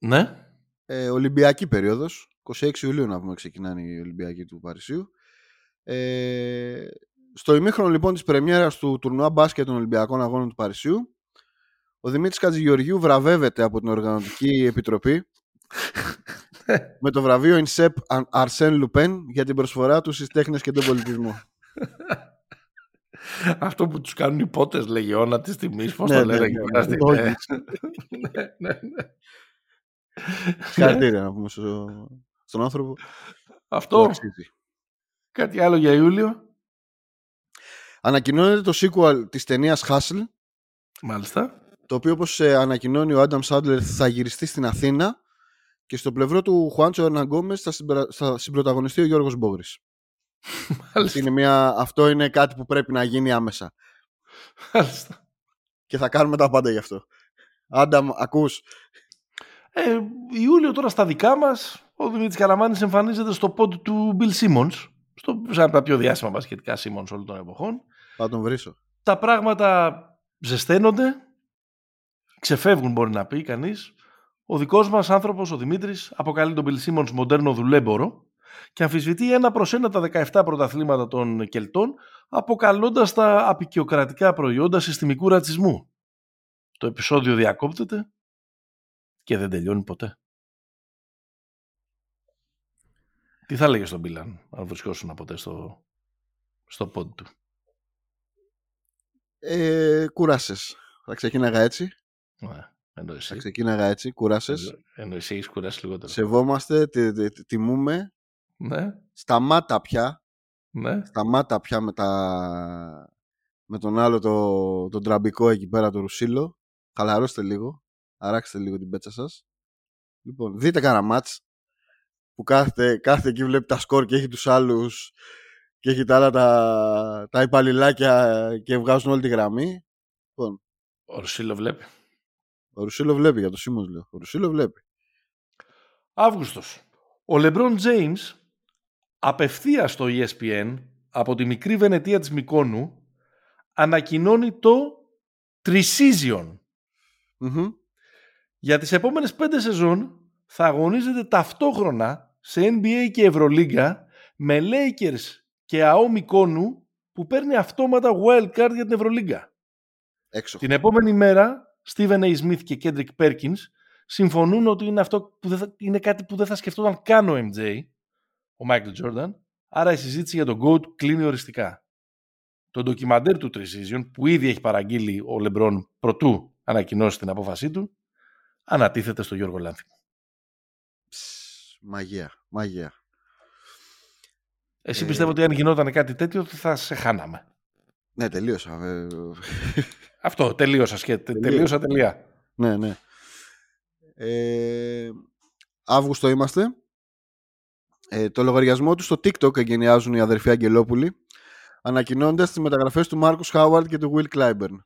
Speaker 1: Ναι.
Speaker 2: ε, Ολυμπιακή περίοδος. 26 Ιουλίου να πούμε ξεκινάνε οι Ολυμπιακοί του Παρισίου. Ε, στο ημίχρονο λοιπόν της πρεμιέρας του τουρνουά μπάσκετ των Ολυμπιακών Αγώνων του Παρισιού ο Δημήτρης Κατζηγεωργίου βραβεύεται από την Οργανωτική Επιτροπή με το βραβείο Ινσέπ Αρσέν Λουπέν για την προσφορά του στις τέχνες και τον πολιτισμό.
Speaker 1: Αυτό που τους κάνουν οι πότες λεγεώνα της τιμής, πώς
Speaker 2: Ναι,
Speaker 1: το
Speaker 2: ναι,
Speaker 1: λένε
Speaker 2: ναι,
Speaker 1: εκεί
Speaker 2: ναι,
Speaker 1: πέρα
Speaker 2: ναι,
Speaker 1: στην-
Speaker 2: όχι.
Speaker 1: ναι, ναι, ναι.
Speaker 2: Συγχαρητήρια να πούμε στο- στον άνθρωπο που
Speaker 1: Αυτό,
Speaker 2: αξίζει.
Speaker 1: κάτι άλλο για Ιούλιο;
Speaker 2: Ανακοινώνεται το sequel της ταινίας Hustle
Speaker 1: Μάλιστα.
Speaker 2: το οποίο όπως ε, ανακοινώνει ο Άνταμ Σάντλερ θα γυριστεί στην Αθήνα και στο πλευρό του Χουάντσο Ερναγκόμες θα, συμπερα... θα συμπροταγωνιστεί ο Γιώργος Μπόγρης.
Speaker 1: Μάλιστα.
Speaker 2: είναι μια... Αυτό είναι κάτι που πρέπει να γίνει άμεσα
Speaker 1: Μάλιστα.
Speaker 2: και θα κάνουμε τα πάντα γι' αυτό. Άνταμ, ακούς.
Speaker 1: Ε, Ιούλιο τώρα στα δικά μας, ο Δημήτρης Καραμάνης εμφανίζεται στο πόντ του Bill Simmons, στο, σαν από τα πιο διάσημα μπασκετικά Simmons όλων των εποχών.
Speaker 2: Θα τον βρίσω.
Speaker 1: Τα πράγματα ζεσταίνονται, ξεφεύγουν μπορεί να πει κανείς. Ο δικός μας άνθρωπος, ο Δημήτρης, αποκαλεί τον Bill Simmons μοντέρνο δουλέμπορο και αμφισβητεί ένα προς ένα τα 17 πρωταθλήματα των Κελτών, αποκαλώντας τα απεικιοκρατικά προϊόντα συστημικού ρατσισμού. Το επεισόδιο διακόπτεται και δεν τελειώνει ποτέ. Τι θα λέγε στον Μπίλαν, αν βρισκόσουν ποτέ στο, στο πόντ του;
Speaker 2: Ε, κουράσες. Θα ξεκίναγα έτσι.
Speaker 1: Ναι, ενώ εσύ.
Speaker 2: Θα ξεκίναγα έτσι. Κουράσες.
Speaker 1: Ενώ- Ενώ εσύ έχεις κουράσει λιγότερο.
Speaker 2: Σεβόμαστε, τι- τι- τι- τιμούμε.
Speaker 1: Ναι,
Speaker 2: Σταμάτα πια.
Speaker 1: ναι.
Speaker 2: Σταμάτα πια με, τα... με τον άλλο το, τον τραμπικό εκεί πέρα, το Ρουσίλο. Χαλαρώστε λίγο. Αράξτε λίγο την πέτσα σας. Λοιπόν, δείτε κανένα μάτς που κάθεται, κάθεται εκεί βλέπει τα σκορ και έχει τους άλλους και έχει τα άλλα τα, τα υπαλληλάκια και βγάζουν όλη τη γραμμή. Λοιπόν,
Speaker 1: Ο Ρουσίλο βλέπει.
Speaker 2: ο Ρουσίλο βλέπει για το Σίμος λέω. Ο Ρουσίλο βλέπει.
Speaker 1: Αύγουστος. Ο Λεμπρόν James απευθεία στο E ESPN από τη μικρή Βενετία της Μικόνου ανακοινώνει το Triseason.
Speaker 2: Μμμ.
Speaker 1: Για τις επόμενες πέντε σεζόν θα αγωνίζεται ταυτόχρονα σε NBA και Ευρωλίγκα με Lakers και ΑΟ Μικόνου που παίρνει αυτόματα wildcard για την Ευρωλίγκα.
Speaker 2: Έξω.
Speaker 1: Την επόμενη μέρα, Stephen A. Smith και Kendrick Perkins συμφωνούν ότι είναι, αυτό που δεν θα- είναι κάτι που δεν θα σκεφτόταν καν ο MJ, ο Michael Jordan, άρα η συζήτηση για τον GOAT κλείνει οριστικά. Το ντοκιμαντέρ του Triseason, που ήδη έχει παραγγείλει ο LeBron προτού ανακοινώσει την απόφασή του, ανατίθεται στο Γιώργο Λάνθιμο.
Speaker 2: Μαγεία, μαγεία.
Speaker 1: Εσύ
Speaker 2: Ε,
Speaker 1: πιστεύω ότι αν γινόταν κάτι τέτοιο θα σε χάναμε.
Speaker 2: Ναι, τελείωσα. ε,
Speaker 1: Αυτό, τελείωσα. Σχέ...
Speaker 2: Τελείω.
Speaker 1: Τελείωσα τελεία.
Speaker 2: ναι, ναι. Ε, Αύγουστο είμαστε. Ε, το λογαριασμό του στο TikTok εγκαινιάζουν οι αδερφοί Αγγελόπουλοι, ανακοινώνοντας τις μεταγραφές του Μάρκους Χάουαρντ και του Will Clyburn.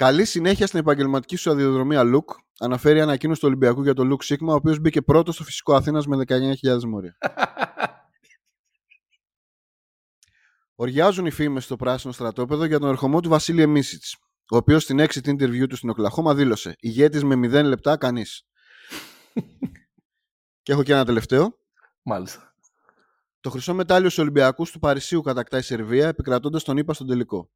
Speaker 2: Καλή συνέχεια στην επαγγελματική σου αδειοδρομία Luke, αναφέρει η ανακοίνωση του Ολυμπιακού για το Luke Sigma, ο οποίος μπήκε πρώτος στο φυσικό Αθήνας με 19.000 μόρια. Οργιάζουν οι φήμες στο πράσινο στρατόπεδο για τον ερχομό του Βασίλη Εμίσιτς, ο οποίος στην exit interview του στην Οκλαχώμα δήλωσε «Ηγέτης με 0 λεπτά κανείς». και έχω και ένα τελευταίο.
Speaker 1: Μάλιστα.
Speaker 2: Το χρυσό μετάλλιο στους Ολυμπιακούς του Παρισίου κατακτάει η Σερβία, επικρατώντας τον ΙΠΑ στον τελικό.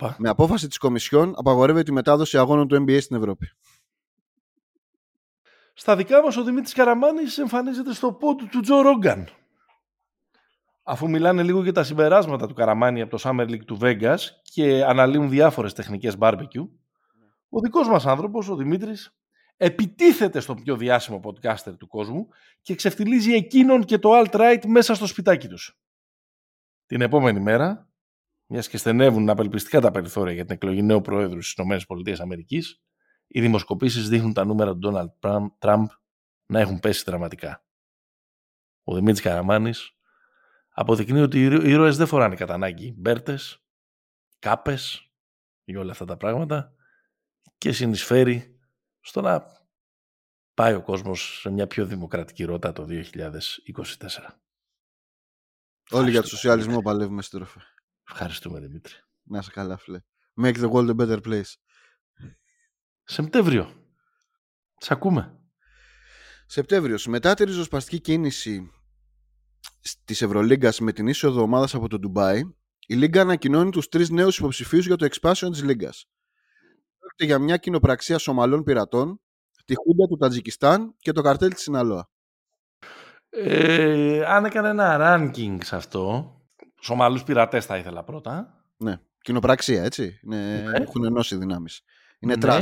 Speaker 1: Οπα.
Speaker 2: Με απόφαση της Κομισιόν απαγορεύεται η μετάδοση αγώνων του NBA στην Ευρώπη.
Speaker 1: Στα δικά μας ο Δημήτρης Καραμάνης εμφανίζεται στο πόντου του Τζο Ρόγκαν. Αφού μιλάνε λίγο για τα συμπεράσματα του Καραμάνη από το Summer League του Vegas και αναλύουν διάφορες τεχνικές barbecue, ο δικός μας άνθρωπος, ο Δημήτρης, επιτίθεται στον πιο διάσημο podcaster του κόσμου και ξεφτιλίζει εκείνον και το alt-right μέσα στο σπιτάκι τους. Την επόμενη μέρα, μιας και στενεύουν απελπιστικά τα περιθώρια για την εκλογή νέου Προέδρου στις ΗΠΑ, οι δημοσκοπήσεις δείχνουν τα νούμερα του Donald Τραμπ να έχουν πέσει δραματικά. Ο Δημήτρης Καραμάνης αποδεικνύει ότι οι ήρω- οι ήρωες δεν φοράνε κατά ανάγκη μπέρτες, κάπες για όλα αυτά τα πράγματα και συνεισφέρει στο να πάει ο κόσμος σε μια πιο δημοκρατική ρότα το 2024.
Speaker 2: Όλοι για
Speaker 1: Ευχαριστούμε,
Speaker 2: το σοσιαλισμό παλεύουμε στην τροφή.
Speaker 1: Ευχαριστούμε Δημήτρη.
Speaker 2: Να είσαι καλά, φίλε. Make the world a better place.
Speaker 1: Σεπτέμβριο. Σ' ακούμε.
Speaker 2: Σεπτέμβριος. Μετά τη ριζοσπαστική κίνηση της Ευρωλίγκας με την είσοδο ομάδας από το Ντουμπάι, η Λίγκα ανακοινώνει τους τρεις νέους υποψηφίους για το expansion της Λίγκας. Πρόκειται για μια κοινοπραξία Σομαλών πειρατών, τη Χούντα του Τατζικιστάν και το καρτέλ της Σιναλόα.
Speaker 1: Ε, αν έκανε ένα ranking σε αυτό, Σομαλούς πειρατές θα ήθελα πρώτα.
Speaker 2: Ναι. Κοινοπραξία, έτσι. Είναι,
Speaker 1: Ναι.
Speaker 2: Έχουν ενώσει δυνάμεις. Είναι
Speaker 1: Ναι.
Speaker 2: trust.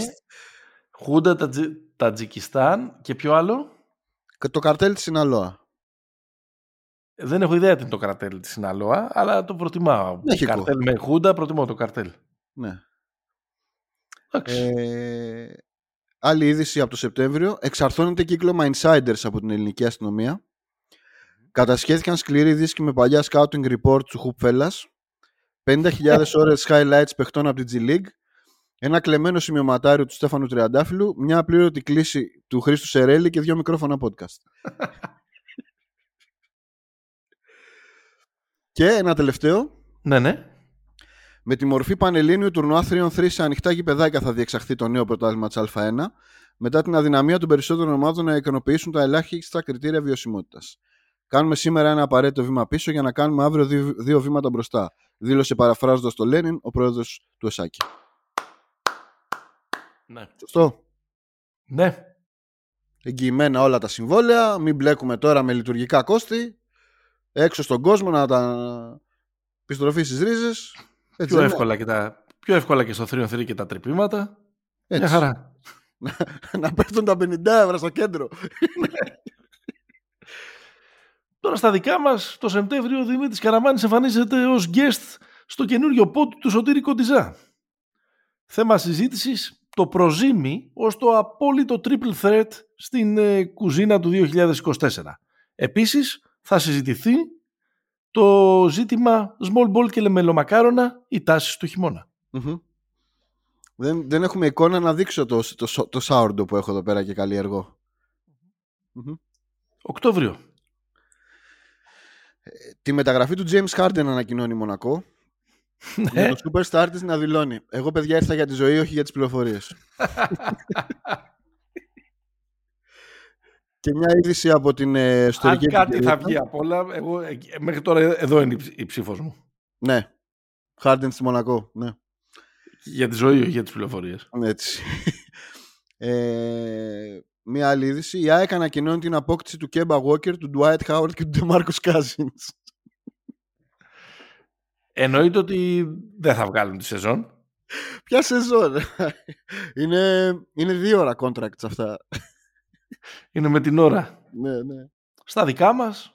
Speaker 1: Χούντα Τατζι... Τατζικιστάν και ποιο άλλο;
Speaker 2: Και το καρτέλ της Σιναλόα.
Speaker 1: Δεν έχω ιδέα τι είναι το καρτέλ της Σιναλόα, αλλά το προτιμάω.
Speaker 2: Μέχικο.
Speaker 1: Καρτέλ με Χούντα, προτιμώ το καρτέλ.
Speaker 2: Ναι.
Speaker 1: Εντάξει.
Speaker 2: Ε, άλλη είδηση από το Σεπτέμβριο. Εξαρθώνεται κύκλωμα insiders από την ελληνική αστυνομία. Κατασχέθηκαν σκληροί δίσκοι με παλιά scouting report του Hoop Fellas. 50.000 ώρες highlights παιχτών από την G League. Ένα κλεμμένο σημειωματάριο του Στέφανου Τριαντάφυλλου. Μια απλήρωτη κλίση του Χρήστου Σερέλη και δύο μικρόφωνα podcast. και ένα τελευταίο.
Speaker 1: Ναι, ναι.
Speaker 2: Με τη μορφή πανελλήνιου τουρνουά 3-on-3 σε ανοιχτά γηπεδάκια θα διεξαχθεί το νέο πρωτάθλημα της Α1 μετά την αδυναμία των περισσότερων ομάδων να ικανοποιήσουν τα ελάχιστα κριτήρια βιωσιμότητας. Κάνουμε σήμερα ένα απαραίτητο βήμα πίσω για να κάνουμε αύριο δύο, δύο βήματα μπροστά. Δήλωσε παραφράζοντας το Λένιν ο πρόεδρος του ΕΣΑΚη.
Speaker 1: Ναι.
Speaker 2: Σωστό.
Speaker 1: ναι.
Speaker 2: Εγγυημένα όλα τα συμβόλαια. Μην μπλέκουμε τώρα με λειτουργικά κόστη. Έξω στον κόσμο να τα επιστροφεί στις ρίζες.
Speaker 1: Πιο, εύκολα και τα... πιο εύκολα και στο 3 και τα τρυπήματα. Μια χαρά.
Speaker 2: να πέφτουν τα 50 ευρώ στο κέντρο.
Speaker 1: Τώρα στα δικά μας, το Σεπτέμβριο, ο Δημήτρης Καραμάνης εμφανίζεται ως guest στο καινούριο πόντ του Σωτήρη Κοντιζά. Θέμα συζήτησης, το προζήμι ως το απόλυτο triple threat στην ε, κουζίνα του 2024. Επίσης, θα συζητηθεί το ζήτημα small ball και μελομακάρονα ή τάσεις του χειμώνα.
Speaker 2: Μμμ. Δεν, δεν έχουμε εικόνα να δείξω το, το, το sourdough που έχω εδώ πέρα και καλλιεργώ. Μμμ.
Speaker 1: Οκτώβριο.
Speaker 2: Τη μεταγραφή του James Harden ανακοινώνει η Μονακό.
Speaker 1: Ναι.
Speaker 2: Για το superstar της να δηλώνει. Εγώ παιδιά ήρθα για τη ζωή, όχι για τις πληροφορίες. και μια είδηση από την ε,
Speaker 1: Αν
Speaker 2: ιστορική
Speaker 1: κάτι θα
Speaker 2: επικαιρότητα.
Speaker 1: βγει από όλα, εγώ, ε, μέχρι τώρα εδώ είναι η ψ- η ψήφος μου.
Speaker 2: Ναι. Harden στη Μονακό. Ναι.
Speaker 1: Για τη ζωή, όχι για τις πληροφορίες.
Speaker 2: Έτσι. ε, μια άλλη είδηση. Η ΑΕΚ ανακοινώνει την απόκτηση του Kemba Walker, του Dwight Howard και του DeMarcus Cousins.
Speaker 1: Εννοείται ότι δεν θα βγάλουν τη σεζόν.
Speaker 2: Ποια σεζόν. είναι, είναι δύο ώρα contracts αυτά.
Speaker 1: Είναι με την ώρα.
Speaker 2: ναι, ναι.
Speaker 1: Στα δικά μας,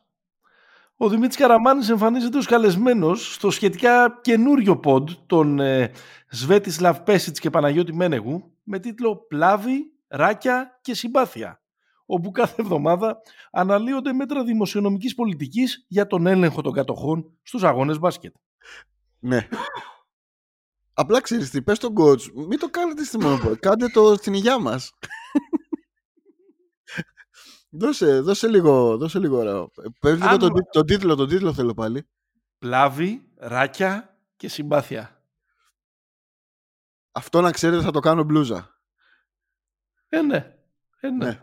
Speaker 1: ο Δημήτρης Καραμάνης εμφανίζεται ως καλεσμένος στο σχετικά καινούριο ποντ των ε, Σβέτισλαβ Πέσιτς και Παναγιώτη Μένεγου με τίτλο «Πλάβη, Ράκια και Συμπάθεια» όπου κάθε εβδομάδα αναλύονται μέτρα δημοσιονομικής πολιτικής για τον έλεγχο των κατοχών στους αγώνες μπάσκετ.
Speaker 2: Ναι. Απλά ξέρεις τι, πες στον coach, μην το κάνετε στη Μονοπόλη, κάντε το στην υγειά μας. δώσε, δώσε λίγο, δώσε λίγο ωραίο. Πες λίγο
Speaker 1: Αν-
Speaker 2: τον, τί- τον τίτλο, τον τίτλο θέλω πάλι.
Speaker 1: Πλάβη, Ράκια και Συμπάθεια.
Speaker 2: Αυτό να ξέρετε θα το κάνω μπλούζα.
Speaker 1: Ε, ναι. Ε, ναι.
Speaker 2: Ναι.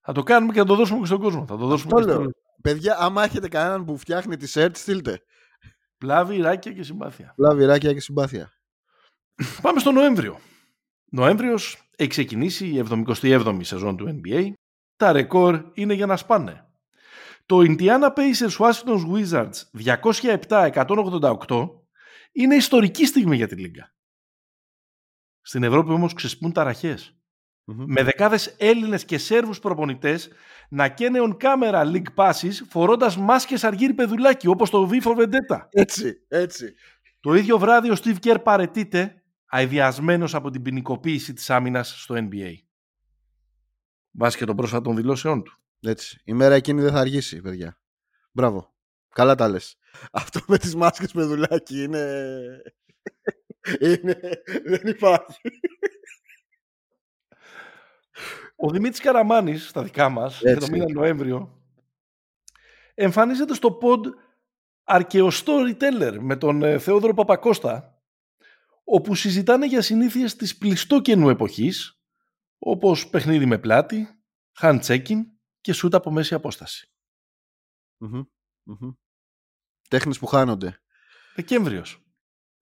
Speaker 1: Θα το κάνουμε και θα το δώσουμε και στον κόσμο. Θα το δώσουμε
Speaker 2: Αυτό
Speaker 1: και στο...
Speaker 2: λέω. Παιδιά, άμα έχετε κανέναν που φτιάχνει τη σερτ, στείλτε.
Speaker 1: Πλάβη, Ράκια και Συμπάθεια.
Speaker 2: Λαβυράκια και συμπάθεια.
Speaker 1: Πάμε στο Νοέμβριο. Νοέμβριος έχει ξεκινήσει η 77η σεζόν του NBA. Τα ρεκόρ είναι για να σπάνε. Το Indiana Pacers Washington Wizards 207-188 είναι ιστορική στιγμή για τη Λίγκα. Στην Ευρώπη όμως ξεσπούν ταραχές.
Speaker 2: Μμμ.
Speaker 1: Με δεκάδες Έλληνες και Σέρβους προπονητές να καίνε on camera league passes φορώντας μάσκες αργύρι πεδουλάκι όπως το V for Vendetta.
Speaker 2: Έτσι, έτσι.
Speaker 1: Το ίδιο βράδυ ο Steve Kerr παρετείται αειδιασμένος από την ποινικοποίηση της άμυνας στο NBA. Βάσει και των πρόσφατων δηλώσεών του.
Speaker 2: Έτσι. Η μέρα εκείνη δεν θα αργήσει, παιδιά. Μπράβο. Καλά τα λες. Αυτό με τις μάσκες με δουλάκι είναι... είναι... δεν υπάρχει.
Speaker 1: Ο Δημήτρης Καραμάνης, στα δικά μας, για το
Speaker 2: Έτσι.
Speaker 1: μήνα Νοέμβριο, εμφανίζεται στο pod Αρκεο Storyteller με τον ε, Θεόδωρο Παπακώστα, όπου συζητάνε για συνήθειες της πλειστόκαινου εποχής, όπως παιχνίδι με πλάτη, hand checking και σούτ από μέση απόσταση.
Speaker 2: Μμμ, μμμ. Τέχνες που χάνονται.
Speaker 1: Δεκέμβριος.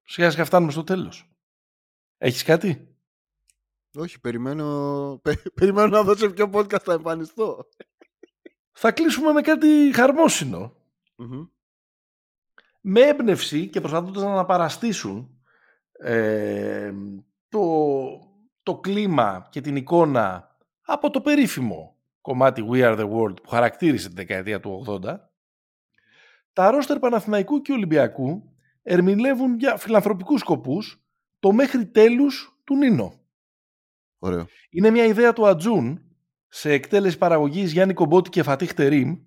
Speaker 1: Σιγά σιγά φτάνουμε στο τέλος. Έχεις κάτι;
Speaker 2: Όχι, περιμένω, πε- περιμένω να δω σε ποιο podcast θα εμφανιστώ.
Speaker 1: Θα κλείσουμε με κάτι χαρμόσυνο.
Speaker 2: Μμμ.
Speaker 1: Με έμπνευση και προσπαθώντας να αναπαραστήσουν ε, το, το κλίμα και την εικόνα από το περίφημο κομμάτι We Are The World που χαρακτήρισε τη δεκαετία του 80, τα ρόστερ Παναθηναϊκού και Ολυμπιακού ερμηνεύουν για φιλανθρωπικούς σκοπούς το μέχρι τέλους του Νίνο.
Speaker 2: Ωραίο.
Speaker 1: Είναι μια ιδέα του Ατζούν σε εκτέλεση παραγωγής Γιάννη Κομπότη και Φατίχ Τερίμ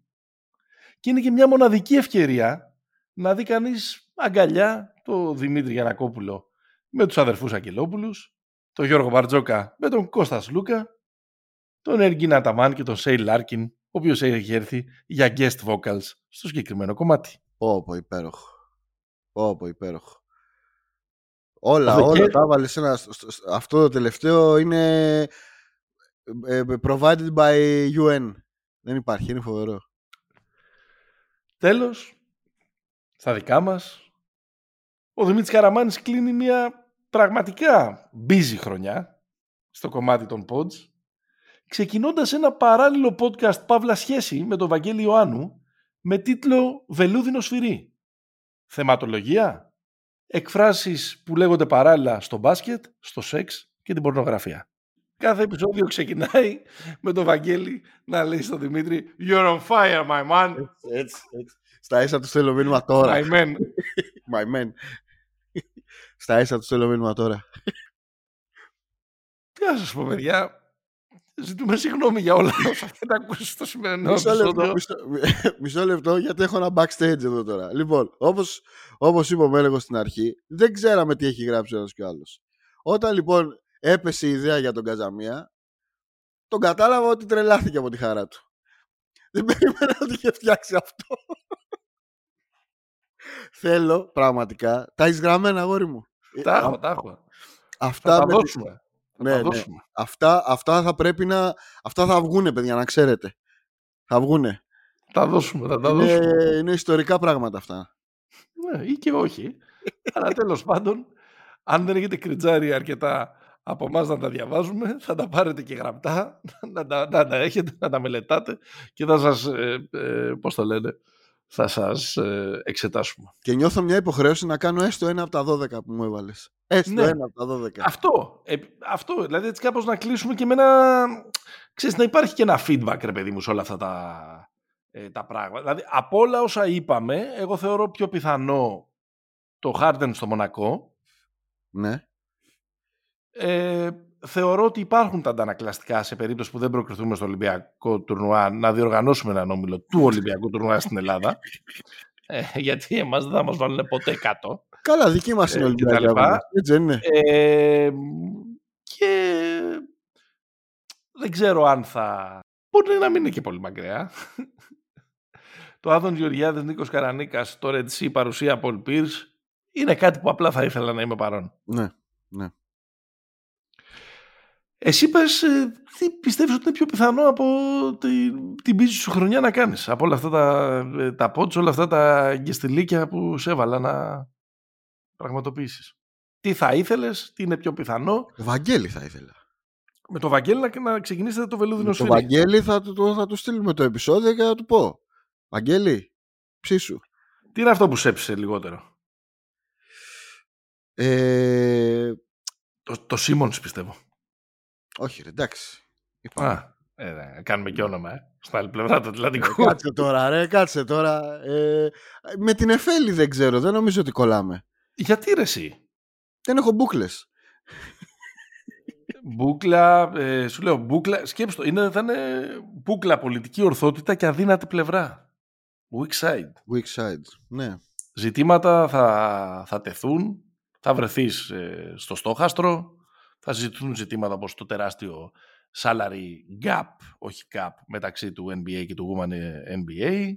Speaker 1: και είναι και μια μοναδική ευκαιρία να δει κανείς αγκαλιά το Δημήτρη Γιανακόπουλο με τους αδερφούς Αγγελόπουλους, τον Γιώργο Μπαρτζώκα με τον Κώστα Σλούκα, τον Εργκίν Αταμάν και τον Σέιν Λάρκιν, ο οποίος έχει έρθει για guest vocals στο συγκεκριμένο κομμάτι.
Speaker 2: Πω πω υπέροχο. Πω πω υπέροχο. Όλα,
Speaker 1: Το
Speaker 2: όλα
Speaker 1: Δεκέμβρη-
Speaker 2: τα έβαλες ένα. στο- στο- στο- Αυτό το τελευταίο είναι ε, ε, provided by UN. Δεν υπάρχει, είναι φοβερό.
Speaker 1: Τέλος, στα δικά μας, ο Δημήτρης Καραμάνης κλείνει μια πραγματικά busy χρονιά στο κομμάτι των pods, ξεκινώντας ένα παράλληλο podcast Παύλα Σχέση με τον Βαγγέλη Ιωάννου με τίτλο «Βελούδινο σφυρί». Θεματολογία, εκφράσεις που λέγονται παράλληλα στο μπάσκετ, στο σεξ και την πορνογραφία. Κάθε επεισόδιο ξεκινάει με τον Βαγγέλη να λέει στον Δημήτρη «You're on fire, my man».
Speaker 2: Έτσι, έτσι. Στα ίσα του στέλνω μήνυμα τώρα.
Speaker 1: My man.
Speaker 2: My man. Στα ίσα του στέλνω μήνυμα τώρα.
Speaker 1: Τι να σας πω, παιδιά. Ζητούμε συγγνώμη για όλα όσα έχετε ακούσει στο σημερινό
Speaker 2: Μισό λεπτό,
Speaker 1: επεισόδιο.
Speaker 2: μισό, μισό λεπτό, γιατί έχω ένα backstage εδώ τώρα. Λοιπόν, όπως, όπως είπε ο Μέλεγος στην αρχή, δεν ξέραμε τι έχει γράψει ο ένας και ο άλλος. Όταν λοιπόν έπεσε η ιδέα για τον Καζαμία, τον κατάλαβα ότι τρελάθηκε από τη χαρά του. Δεν περίμενα ότι είχε φτιάξει αυτό. Θέλω, πραγματικά, τα έχεις γραμμένα, αγόρι μου. Ε,
Speaker 1: Τα έχω,
Speaker 2: α-
Speaker 1: τα έχω.
Speaker 2: Αυτά,
Speaker 1: Θα τα
Speaker 2: με τη-
Speaker 1: δώσουμε. Θα
Speaker 2: Ναι,
Speaker 1: τα
Speaker 2: ναι.
Speaker 1: δώσουμε.
Speaker 2: αυτά, αυτά θα πρέπει να... Αυτά θα βγούνε, παιδιά, να ξέρετε. Θα βγούνε.
Speaker 1: Θα δώσουμε, θα τα
Speaker 2: Είναι,
Speaker 1: δώσουμε.
Speaker 2: είναι ιστορικά πράγματα αυτά.
Speaker 1: Ναι, ή και όχι. Αλλά τέλος πάντων, αν δεν έχετε κριτζάρει αρκετά από εμάς να τα διαβάζουμε, θα τα πάρετε και γραπτά, να τα, να τα έχετε, να τα μελετάτε και θα σας, ε, ε, πώς το λένε, θα σας ε, εξετάσουμε.
Speaker 2: Και νιώθω μια υποχρέωση να κάνω έστω ένα από τα 12 που μου έβαλες. Έστω
Speaker 1: Ναι.
Speaker 2: ένα από τα 12.
Speaker 1: Αυτό, ε, αυτό, δηλαδή έτσι κάπως να κλείσουμε και με ένα, ξέρεις, να υπάρχει και ένα feedback, ρε παιδί μου, σε όλα αυτά τα, ε, τα πράγματα. Δηλαδή, από όλα όσα είπαμε, εγώ θεωρώ πιο πιθανό το Harden στο Μονακό.
Speaker 2: Ναι.
Speaker 1: Ε, θεωρώ ότι υπάρχουν τα αντανακλαστικά σε περίπτωση που δεν προκριθούμε στο Ολυμπιακό τουρνουά να διοργανώσουμε έναν όμιλο του Ολυμπιακού τουρνουά στην Ελλάδα. Ε, γιατί εμάς δεν θα μας βάλουν ποτέ κάτω.
Speaker 2: Καλά, δική μας είναι
Speaker 1: Ε,
Speaker 2: η
Speaker 1: και τα
Speaker 2: Ολυμπιακή
Speaker 1: λοιπά.
Speaker 2: αγώνας. Έτσι δεν είναι.
Speaker 1: Ε, και δεν ξέρω αν θα... Μπορεί να μην είναι και πολύ μακριά. το Άδων Γεωργιάδης, Νίκος Καρανίκας, το Red Sea, παρουσία Paul Pierce είναι κάτι που απλά θα ήθελα να είμαι παρόν.
Speaker 2: Ναι.
Speaker 1: Εσύ πες, ε, τι πιστεύεις ότι είναι πιο πιθανό από την, την πίση σου χρονιά να κάνεις; Από όλα αυτά τα, ε, τα pods, όλα αυτά τα γκεστιλίκια που σε έβαλα να πραγματοποιήσεις. Τι θα ήθελες, τι είναι πιο πιθανό;
Speaker 2: Το Βαγγέλη θα ήθελα.
Speaker 1: Με το Βαγγέλη να, να ξεκινήσετε το βελούδινο
Speaker 2: Με το
Speaker 1: σφυρί.
Speaker 2: Βαγγέλη θα του, το- θα του στείλουμε το επεισόδιο και θα του πω. Βαγγέλη, ψήσου.
Speaker 1: Τι είναι αυτό που σέψησε λιγότερο;
Speaker 2: Ε,
Speaker 1: Το, το Σίμονς πιστεύω.
Speaker 2: Όχι ρε, εντάξει. Είπαμε.
Speaker 1: Α, ε, ναι, κάνουμε και όνομα, ε. Στην άλλη πλευρά του
Speaker 2: Ε,
Speaker 1: Ατλαντικού.
Speaker 2: κάτσε τώρα ρε, κάτσε τώρα. Ε, με την Εφέλη δεν ξέρω, δεν νομίζω ότι κολλάμε.
Speaker 1: Γιατί ρε εσύ;
Speaker 2: Δεν έχω μπούκλες.
Speaker 1: Μπούκλα, ε, σου λέω, μπούκλα, σκέψου το, είναι, θα είναι μπούκλα πολιτική ορθότητα και αδύνατη πλευρά. Weak side.
Speaker 2: Weak side. Ναι.
Speaker 1: Ζητήματα θα, θα τεθούν, θα βρεθείς ε, στο στόχαστρο, θα συζητούν ζητήματα όπως το τεράστιο salary gap, όχι gap, μεταξύ του NBA και του Women NBA.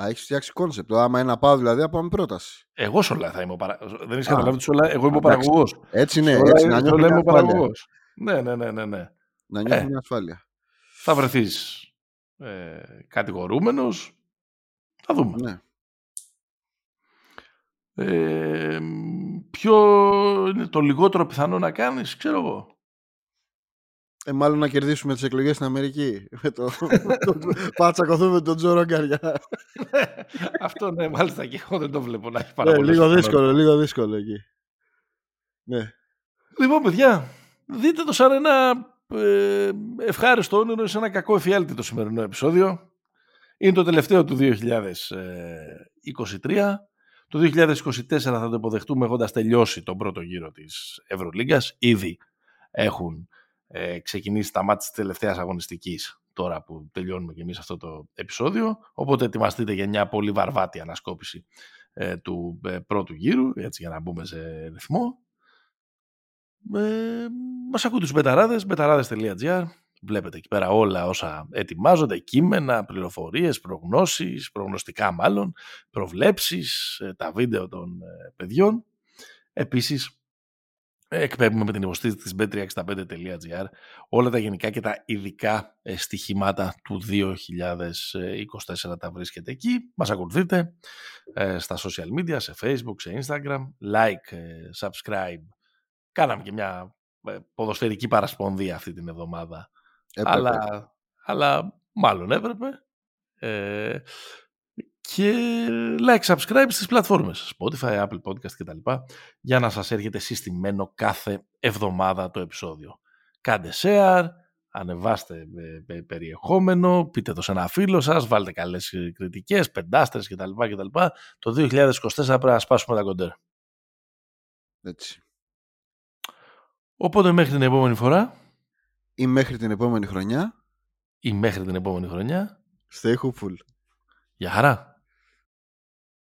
Speaker 2: Α, έχεις φτιάξει κόνσεπτ. Άμα είναι να πάω δηλαδή, θα πάμε πρόταση.
Speaker 1: Εγώ σε όλα θα είμαι ο παρα... Δεν έχεις
Speaker 2: Α.
Speaker 1: καταλάβει ότι σε όλα εγώ είμαι ο
Speaker 2: Εντάξει.
Speaker 1: παραγωγός.
Speaker 2: Έτσι
Speaker 1: Σε
Speaker 2: ναι,
Speaker 1: όλα-
Speaker 2: έτσι
Speaker 1: σε
Speaker 2: να
Speaker 1: όλα
Speaker 2: νιώθουμε
Speaker 1: είμαι
Speaker 2: μια
Speaker 1: ο
Speaker 2: ασφάλεια.
Speaker 1: παραγωγός. Ναι, ναι, ναι, ναι, ναι.
Speaker 2: Να νιώθουμε
Speaker 1: Ε.
Speaker 2: μια ασφάλεια.
Speaker 1: Θα βρεθείς ε, κατηγορούμενος. Θα δούμε.
Speaker 2: Ναι.
Speaker 1: Ε, ποιο είναι το λιγότερο πιθανό να κάνεις, ξέρω εγώ.
Speaker 2: Ε, μάλλον να κερδίσουμε τις εκλογές στην Αμερική. Με το... Πάμε τσακωθούμε με τον Τζο Ρογκαριά.
Speaker 1: Αυτό ναι, μάλιστα και εγώ δεν το βλέπω να έχει
Speaker 2: Ναι,
Speaker 1: πάρα πολλές
Speaker 2: λίγο
Speaker 1: πιθανότητες.
Speaker 2: δύσκολο, λίγο δύσκολο εκεί. Ναι.
Speaker 1: Λοιπόν, παιδιά, δείτε το σαν ένα ε, ευχάριστο όνειρο σε ένα κακό εφιάλτη το σημερινό επεισόδιο. Είναι το τελευταίο του 2023. Το 2024 θα το υποδεχτούμε έχοντας τελειώσει τον πρώτο γύρο της Ευρωλίγκας. Ήδη έχουν ε, ξεκινήσει τα μάτια της τελευταίας αγωνιστικής τώρα που τελειώνουμε και εμείς αυτό το επεισόδιο. Οπότε ετοιμαστείτε για μια πολύ βαρβάτη ανασκόπηση ε, του ε, πρώτου γύρου, έτσι για να μπούμε σε ρυθμό. Ε, μας ακούτε στους μπεταράδες, μπεταράδες.gr Βλέπετε εκεί πέρα όλα όσα ετοιμάζονται, κείμενα, πληροφορίες, προγνώσεις, προγνωστικά μάλλον, προβλέψεις, ε, τα βίντεο των ε, παιδιών. Επίσης, ε, εκπέμπουμε με την υποστήριξη της bet365.gr όλα τα γενικά και τα ειδικά ε, στοιχημάτα του 2024 τα βρίσκετε εκεί. Μας ακολουθείτε ε, στα social media, σε facebook, σε instagram, like, ε, subscribe. Κάναμε και μια ε, ποδοσφαιρική παρασπονδία αυτή την εβδομάδα
Speaker 2: Έπρεπε.
Speaker 1: αλλά, αλλά μάλλον έπρεπε. Ε, και like, subscribe στις πλατφόρμες Spotify, Apple Podcast κτλ. για να σας έρχεται συστημένο κάθε εβδομάδα το επεισόδιο. Κάντε share, ανεβάστε ε, ε, περιεχόμενο, πείτε το σε ένα φίλο σας, βάλτε καλές ε, κριτικές, πεντάστερες κτλ. κτλ. Το 2024 πρέπει να σπάσουμε τα κοντέρ.
Speaker 2: Έτσι.
Speaker 1: Οπότε μέχρι την επόμενη φορά
Speaker 2: Ή μέχρι την επόμενη χρονιά.
Speaker 1: ή μέχρι την επόμενη χρονιά,
Speaker 2: Stay hopeful.
Speaker 1: γεια χαρά!